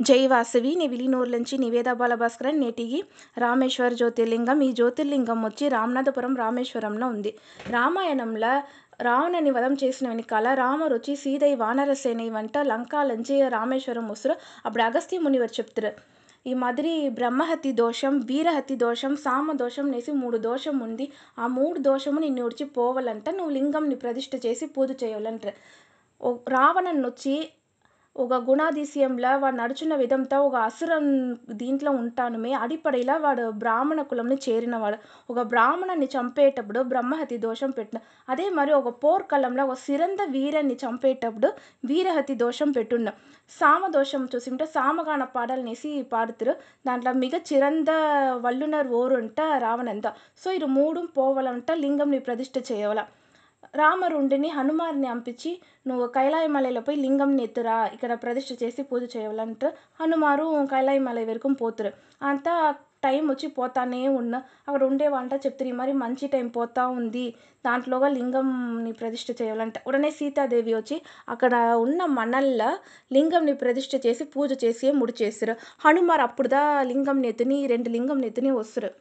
జై వాసవి నీ విలీనూరులోంచి నివేద బాలభాస్కరన్ నేటికి రామేశ్వర జ్యోతిర్లింగం. ఈ జ్యోతిర్లింగం వచ్చి రామనాథపురం రామేశ్వరంలో ఉంది. రామాయణంలో రావణని వధం చేసిన వెనకాల రాముడు వచ్చి సీతయ్య వానరసేన వంట లంకాలంచి రామేశ్వరం వస్తారు అప్పుడు అగస్త్య మునివారు చెప్తారు ఈ మాదిరి బ్రహ్మహతి దోషం వీరహతి దోషం సామ దోషం అనేసి మూడు దోషం ఉంది. ఆ మూడు దోషము నిన్ను ఉడిచి పోవాలంట. నువ్వు లింగంని ప్రతిష్ఠ చేసి పూజ చేయాలంటారు రావణన్ వచ్చి ఒక గుణాதிசయంలో వాడు నడుచున్న విధంతో ఒక అసురం దీంట్లో ఉంటానుమే. అడిపడిలా వాడు బ్రాహ్మణ కులంని చేరినవాడు. ఒక బ్రాహ్మణుని చంపేటప్పుడు బ్రహ్మహతి దోషం పెట్టిన అదే మరి ఒక పోర్కలంలో ఒక సిరంద వీరన్ని చంపేటప్పుడు వీరహతి దోషం పెట్టున్న. సామ దోషం చూసింటే సామగాన పాడాలనేసి పాడుతారు. దాంట్లో మిగ చిరంద వల్లునర్ ఓరుంట రావణంత. సో ఇది మూడు పోవాలంట లింగంని ప్రతిష్ఠ చేయవల. రామరుండిని హనుమాన్ని పంపించి నువ్వు కైలాయమలైలో పోయి లింగంని ఎత్తురా ఇక్కడ ప్రతిష్ఠ చేసి పూజ చేయాలంట హనుమారు కైలాయమలై వరకు పోతురు. అంతా టైం వచ్చి పోతానే ఉన్న. అక్కడ ఉండేవంట చెప్తారు మరి మంచి టైం పోతా ఉంది. దాంట్లోగా లింగంని ప్రతిష్ఠ చేయాలంట. ఉడనే సీతాదేవి వచ్చి అక్కడ ఉన్న మనల్ల లింగంని ప్రతిష్ఠ చేసి పూజ చేసి ముడి చేస్తారు హనుమారు అప్పుడుదా లింగం నెత్తుని రెండు లింగం నెత్తుని వస్తురు.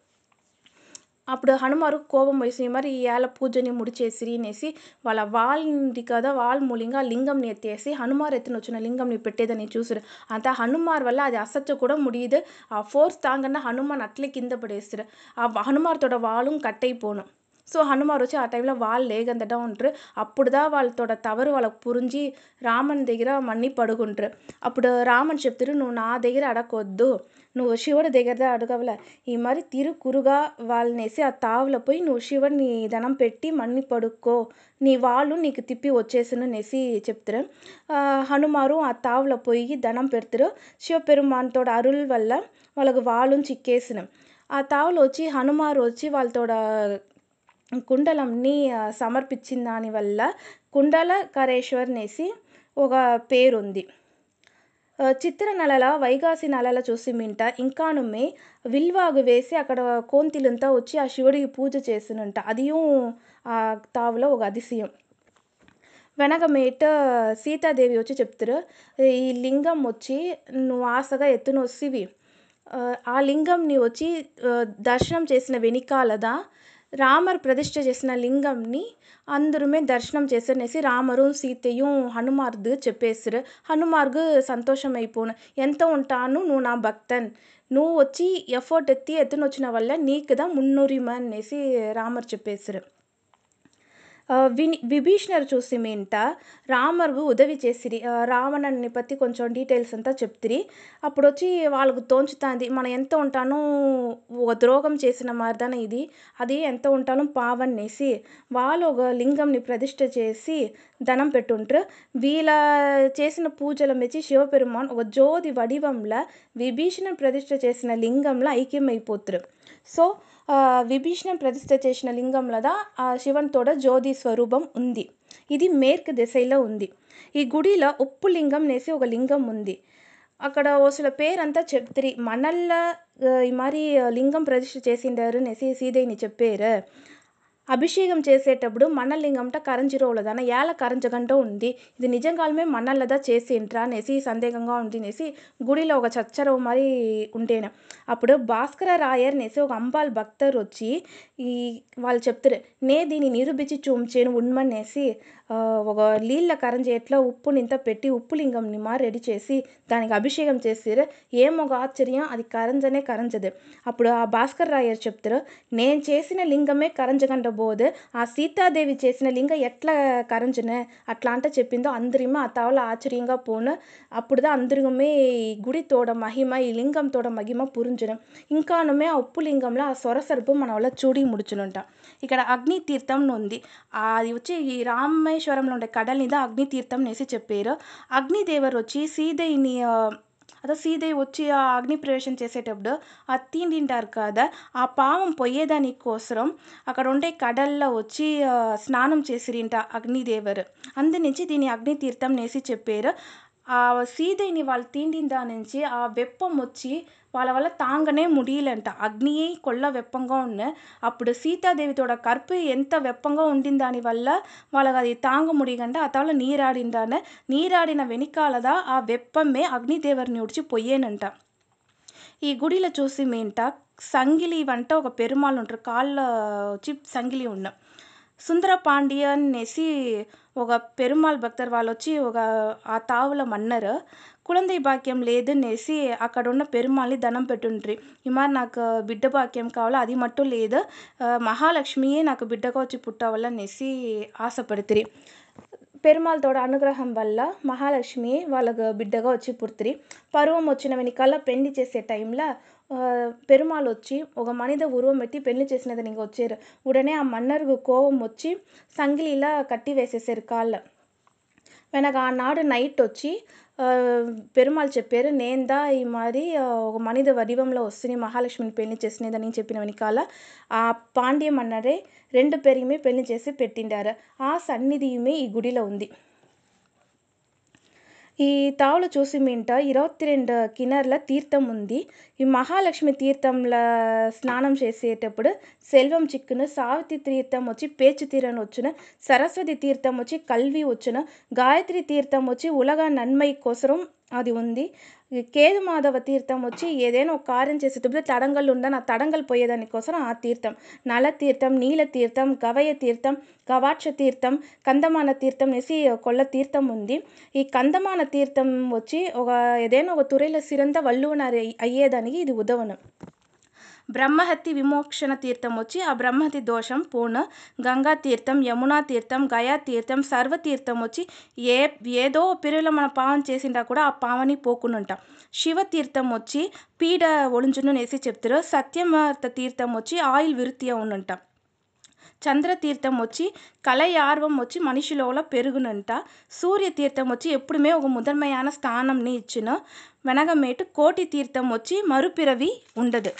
అప్పుడు హనుమారు కోపం వేసి మరి ఇవాళ పూజని ముడిచేసిరి అనేసి వాళ్ళ వాళ్ళింటి కదా వాళ్ళ మూలింగా లింగంని ఎత్తేసి హనుమార్ ఎత్తునొచ్చిన లింగంని పెట్టేదని చూసిరు అంత హనుమార్ వల్ల అది అసత్య కూడా முடியுது ஃபோர்ஸ் தாங்கன்னா ஹனுமான் அட்லே கிந்த படேசிரு ஹனுமார்த்தோட வாளும் கட்டை போகணும் సో హనుమారు వచ్చి ఆ టైంలో వాళ్ళు లేగందటం ఉంటారు అప్పుడుదా వాళ్ళతో తవరు వాళ్ళకు పురించి రామన్ దగ్గర మన్ని పడుకుంటారు అప్పుడు రామన్ చెప్తారు నువ్వు నా దగ్గర అడగొద్దు నువ్వు శివుడి దగ్గర అడగవల. ఈ మరి తిరుకురుగా వాళ్ళనేసి ఆ తావులో పోయి నువ్వు శివుడిని ధనం పెట్టి మన్ని పడుకో. నీ వాళ్ళు నీకు తిప్పి వచ్చేసును అనేసి చెప్తారు హనుమారు ఆ తావులో పోయి ధనం పెడతారు శివపెరుమాన్తోడ అరుల్ వల్ల వాళ్ళకు వాళ్ళు చిక్కేసిన. ఆ తావులు వచ్చి హనుమారు వచ్చి వాళ్ళతోడ కుండలంని సమర్పించిన దానివల్ల కుండల అనేసి ఒక పేరుంది. చిత్ర నెలల వైగాసి నెలల చూసి మింట. ఇంకానుమే విల్వాగు వేసి అక్కడ కోంతిలంతా వచ్చి ఆ శివుడికి పూజ చేసినంట. అదియూ ఆ తావులో ఒక అతిశయం. వెనకమేట సీతాదేవి వచ్చి చెప్తారు ఈ లింగం వచ్చి నువ్వు ఆశగా ఎత్తున ఆ లింగంని వచ్చి దర్శనం చేసిన వెనికాలదా? రామర్ ప్రతిష్ఠ చేసిన లింగంని అందరుమే దర్శనం చేసనేసి రామరు సీతయ్య హనుమార్దు చెప్పేసారు. హనుమార్గు సంతోషం అయిపోను ఎంత ఉంటాను నువ్వు నా భక్తన్? నువ్వు వచ్చి ఎఫర్ట్ ఎత్తి ఎత్తున వచ్చిన వల్ల నీకుదా మున్నురిమ అనేసి రామర్ చెప్పేసారు. విని విభీషణరు చూసి మింట రామర్గు ఉదవి చేసిరి. రావణుని పత్తి కొంచెం డీటెయిల్స్ అంతా చెప్తిరి. అప్పుడు వచ్చి వాళ్ళకు తోంచుతాంది మనం ఎంత ఉంటానో ఒక ద్రోహం చేసిన మార్దన ఇది? అది ఎంత ఉంటానో పావన్నేసి వాళ్ళు ఒక లింగంని ప్రతిష్ఠ చేసి ధనం పెట్టుంటారు. వీళ్ళ చేసిన పూజల మెచ్చి శివపెరుమాన్ ఒక జ్యోతి వడివంలో విభీషణ ప్రతిష్ఠ చేసిన లింగంలో ఐక్యమైపోతారు. సో విభీషణం ప్రతిష్ఠ చేసిన లింగంలోదా ఆ శివన్తోడ జ్యోతి స్వరూపం ఉంది. ఇది మేర్క్ దిశలో ఉంది. ఈ గుడిలో ఉప్పు లింగం నేసి ఒక లింగం ఉంది. అక్కడ అసలు పేరంతా చెప్తిరి. మనల్ల ఈ మరి లింగం ప్రతిష్ఠ చేసిండారు అనేసి సీదయ్యని చెప్పారు. అభిషేకం చేసేటప్పుడు మన్నలింగంట కరంజిరోలదన ఏల కరంజగంట ఉంది. ఇది నిజంగానే మన్నల్లదా చేసింట్రా అనేసి సందేహంగా ఉంది అనేసి గుడిలో ఒక చచ్చరవు మరి ఉండేను అప్పుడు భాస్కర రాయర్ అనేసి ఒక అంబాల్ భక్తర్ వచ్చి ఈ వాళ్ళు చెప్తారు నే దీన్ని నిరూపించి చూంచేను ఉన్మనేసి ఒక నీళ్ళ కరంజి ఎట్లా ఉప్పుని ఇంత పెట్టి ఉప్పు లింగంని మా రెడీ చేసి దానికి అభిషేకం చేసిర్రు. ఏం ఒక ఆశ్చర్యం? అది కరంజనే కరంజదు. అప్పుడు ఆ భాస్కర్ రాయర్ చెప్తారు నేను చేసిన లింగమే కరంజగంట పోదు. ఆ సీతాదేవి చేసిన లింగం ఎట్లా కరంజనే? అట్లా అంటే చెప్పిందో అందరిమే ఆ తవల ఆశ్చర్యంగా పోను. అప్పుడుదా అందరిమే ఈ గుడి తోడ మహిమ ఈ లింగం తోడ మహిమ పురించడం ఇంకానుమే ఆ ఉప్పు లింగంలో ఆ సొరసరుపు మన వల్ల చూడి ముడుచునుంటాం. ఇక్కడ అగ్ని తీర్థం ఉంది. అది వచ్చి ఈ రామేశ్వరంలో ఉండే కడలినిదా అగ్ని తీర్థం అనేసి చెప్పారు. అగ్నిదేవరు వచ్చి సీతయ్యని అదే సీతయ్య వచ్చి ఆ అగ్ని ప్రవేశం చేసేటప్పుడు ఆ తింటారు కదా ఆ పావం పొయ్యేదాని కోసరం అక్కడ ఉండే కడల్లో వచ్చి స్నానం చేసిరింట అగ్నిదేవరు. అందు నుంచి దీని అగ్ని తీర్థం నేసి చెప్పారు. ఆ సీதைని వాళ్ళు తిండిన దాని నుంచి ఆ వెప్పం వచ్చి వాళ్ళ వల్ల తాంగనే முடிయలంట అగ్నియే కొల్ల వెప్పంగా ఉన్న అప్పుడు సీతాదేవితోడ కర్పు ఎంత వెప్పంగా ఉండిన దానివల్ల వాళ్ళకి అది తాంగ ముడియంట అతవల నీరాడిందాన నీరాడిన వెనకాలదా ఆ వెప్పమే అగ్నిదేవరిని ఉడిచి పొయ్యేనంట ఈ గుడిలో చూసి మేంట సంగిలి వంట ఒక పెరుమాళ్ళు ఉంటారు కాళ్ళ వచ్చి సంగిలి ఉన్న సుందర పాండియన్ అనేసి ఒక పెరుమాళ్ భక్తర్ వాళ్ళు వచ్చి ఒక ఆ తావుల మన్నరు కుళందై భాగ్యం లేదనేసి అక్కడ ఉన్న పెరుమాళ్ళని దండం పెట్టుండ్రి. ఈ మరి నాకు బిడ్డ భాగ్యం కావాలో? అది మట్టు లేదు. మహాలక్ష్మియే నాకు బిడ్డగా వచ్చి పుట్టవాలనేసి ఆశపడుతురి. పెరుమాళ్ళతోడ అనుగ్రహం వల్ల మహాలక్ష్మి వాళ్ళకు బిడ్డగా వచ్చి పుడుతుంది పర్వం వచ్చిన వెనకాల పెళ్ళి చేసే టైంలో పెరుమాళ్ వచ్చి ఒక మనిద ఉరువం పెట్టి పెళ్ళి చేసినది నీకు వచ్చారు. ఉడనే ఆ మన్నరుకు కోపం వచ్చి సంగిలిలా కట్టి వేసేసారు కాళ్ళ. వెనక ఆనాడు నైట్ వచ్చి పెరుమాళ్ళు చెప్పారు నేందా ఈ మరి ఒక మనిద వడివంలో వస్తుంది మహాలక్ష్మిని పెళ్ళి చేసినదని చెప్పిన వెనకాల ఆ పాండ్య మన్నరే రెండు పేరుమే పెళ్ళి చేసి పెట్టిండారు. ఆ సన్నిధియుమే ఈ గుడిలో ఉంది. ఈ తావులు చూసి మింట ఇరవై రెండు కినర్ల తీర్థం ఉంది. ఈ మహాలక్ష్మి తీర్థంలో స్నానం చేసేటప్పుడు సెల్వం చిక్కును సావిత్రి తీర్థం వచ్చి పేచు తీరని వచ్చిన సరస్వతి తీర్థం వచ్చి కల్వి వచ్చిన గాయత్రి తీర్థం వచ్చి ఉలగ నన్మై కోసరం అది ఉంది. కేదు మాధవ తీర్థం వచ్చి ఏదైనా ఒక కార్యం చేసేటప్పుడు తడంగలు ఉందని ఆ తడంగలు పోయేదాని కోసం ఆ తీర్థం. నల తీర్థం నీల తీర్థం గవయ తీర్థం గవాక్ష తీర్థం కందమాన తీర్థం అనేసి కొల్ల తీర్థం ఉంది. ఈ కందమాన తీర్థం వచ్చి ఒక ఏదైనా ఒక తురైల సిరంత వల్లువన అయ్యేదానికి ఇది ఉదవనం. బ్రహ్మహత్తి విమోక్షణ తీర్థం వచ్చి ఆ బ్రహ్మహతి దోషం పూర్ణ గంగా తీర్థం యమునా తీర్థం గయా తీర్థం సర్వతీర్థం వచ్చి ఏ ఏదో పిరుల మన పావన చేసిండా కూడా ఆ పావని పోకునుంట శివతీర్థం వచ్చి పీడ ఒళుంచును నేసి చెప్తారు సత్యమార్త తీర్థం వచ్చి ఆయిల్ విరుత్తి ఉండుంటాం చంద్రతీర్థం వచ్చి కలయార్వం వచ్చి మనిషిలోల పెరుగునంట. సూర్యతీర్థం వచ్చి ఎప్పుడుమే ఒక ముదర్మయాన స్థానంని ఇచ్చిన. వెనగమేటు కోటి తీర్థం వచ్చి మరుపిరవి ఉండదు.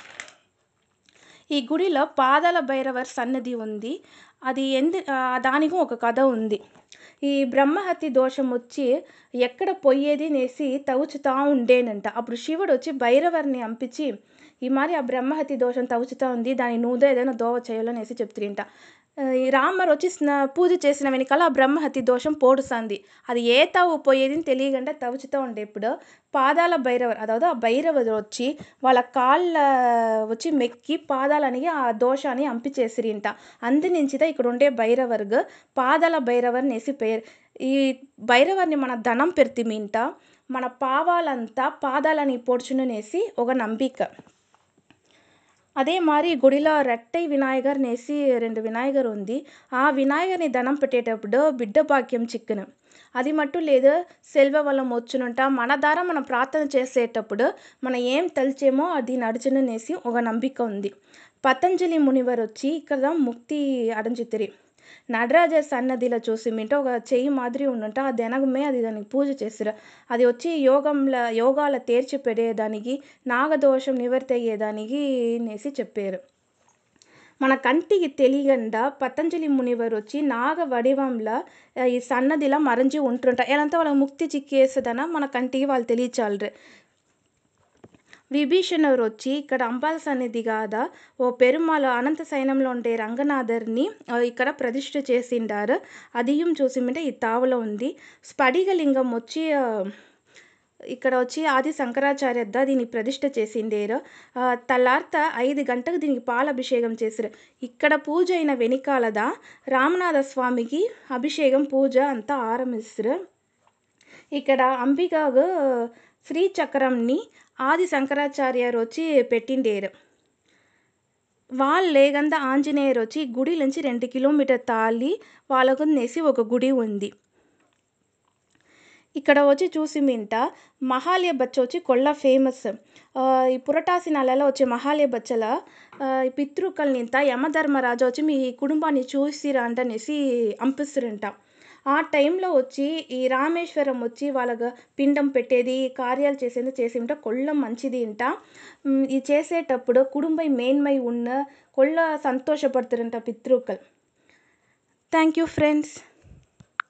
ఈ గుడిలో పాదాల భైరవర్ సన్నది ఉంది. అది ఎందు దానికి ఒక కథ ఉంది. ఈ బ్రహ్మహత్య దోషం వచ్చి ఎక్కడ పొయ్యేది నేసి తవుచుతా ఉండేనంట. అప్పుడు శివుడు వచ్చి భైరవర్ని అంపించి ఈ మరి ఆ బ్రహ్మహత్య దోషం తవుచుతా ఉంది. దాని నూద ఏదైనా దోవ చేయాలనేసి చెప్తుంట రామర్ వచ్చి స్నా పూజ చేసిన వెనకాల ఆ బ్రహ్మహత్య దోషం పోడుస్తుంది. అది ఏ తావు పోయేదిని తెలియకుండా తవ్చుతూ ఉండే ఇప్పుడు పాదాల భైరవర్ అదావదు ఆ భైరవరు వచ్చి వాళ్ళ కాళ్ళ వచ్చి మెక్కి పాదాలనిగి ఆ దోషాన్ని అంపిచేసిరింట. అందినించిద ఇక్కడ ఉండే భైరవర్గ పాదాల భైరవర్ అనేసి పేరు ఈ భైరవర్ని మన ధనం పెర్తిమింట మన పావాలంతా పాదాలని పొడుచునునేసి ఒక నంబిక. అదే మాదిరి గుడిలో రెట్టై వినాయకర్ నేసి రెండు వినాయకర్ ఉంది. ఆ వినాయకర్ని ధనం పెట్టేటప్పుడు బిడ్డ భాగ్యం చిక్కును. అది మట్టు లేదు. సెల్వ వల్ల వచ్చునుంట. మన ద్వారా మనం ప్రార్థన చేసేటప్పుడు మనం ఏం తలిచేమో అది నడుచుననేసి ఒక నంబిక ఉంది. పతంజలి మునివర్ వచ్చి ఇక్కడ ముక్తి అడంజితిరి. నటరాజ సన్నదిలో చూసి మింట ఒక చెయ్యి మాదిరి ఉండుంట ఆ దెనగమే అది దానికి పూజ చేసిరు అది వచ్చి యోగంలో యోగాల తేర్చి పెడేదానికి నాగదోషం నివర్తి అయ్యేదానికి అనేసి చెప్పారు. మన కంటికి తెలియకుండా పతంజలి మునివర్ వచ్చి నాగ వడివంలో ఈ సన్నదిలా మరంజి ఉంటుంట. ఎలాంత వాళ్ళకి ముక్తి చిక్కేస్తుందన మన కంటికి వాళ్ళు తెలియచాలరు. విభీషణుడు వచ్చి ఇక్కడ అంబాల సన్నిధి కాదా ఓ పెరుమాల అనంత సైన్యంలో ఉండే రంగనాథర్ని ఇక్కడ ప్రతిష్ఠ చేసిండారు. అదియం చూసిమంటే ఈ తావులో ఉంది. స్ఫటికలింగం వచ్చి ఇక్కడ వచ్చి ఆది శంకరాచార్య దీన్ని ప్రతిష్ఠ చేసిండేరు. తలార్త ఐదు గంటకు దీనికి పాలభిషేకం చేశారు ఇక్కడ పూజ అయిన వెనికాలద? రామనాథ స్వామికి అభిషేకం పూజ అంతా ఆరంభిస్తారు ఇక్కడ అంబికాగు శ్రీచక్రంని ఆది శంకరాచార్యారు వచ్చి పెట్టిండేరు. వాళ్ళు లేగంద ఆంజనేయర్ వచ్చి గుడి నుంచి రెండు కిలోమీటర్ తాళి వాళ్ళకు నేసి ఒక గుడి ఉంది. ఇక్కడ వచ్చి చూసి మింట మహాలయ బచ్చ వచ్చి కొల్ల ఫేమస్. ఈ పురటాసి నెలలో వచ్చే మహాలయ బచ్చల పితృకల్నింత యమధర్మరాజు వచ్చి మీ కుటుంబాన్ని చూసిరా అంటనేసి అంపిస్తురంట. ఆ టైంలో వచ్చి ఈ రామేశ్వరం వచ్చి వాళ్ళకు పిండం పెట్టేది కార్యాలు చేసేది చేసి ఉంటే కొళ్ళ మంచిది ఇంట ఇది చేసేటప్పుడు కుటుంబం మేన్మై ఉన్న కొళ్ళ సంతోషపడుతురంట పితృకల్ థ్యాంక్ యూ ఫ్రెండ్స్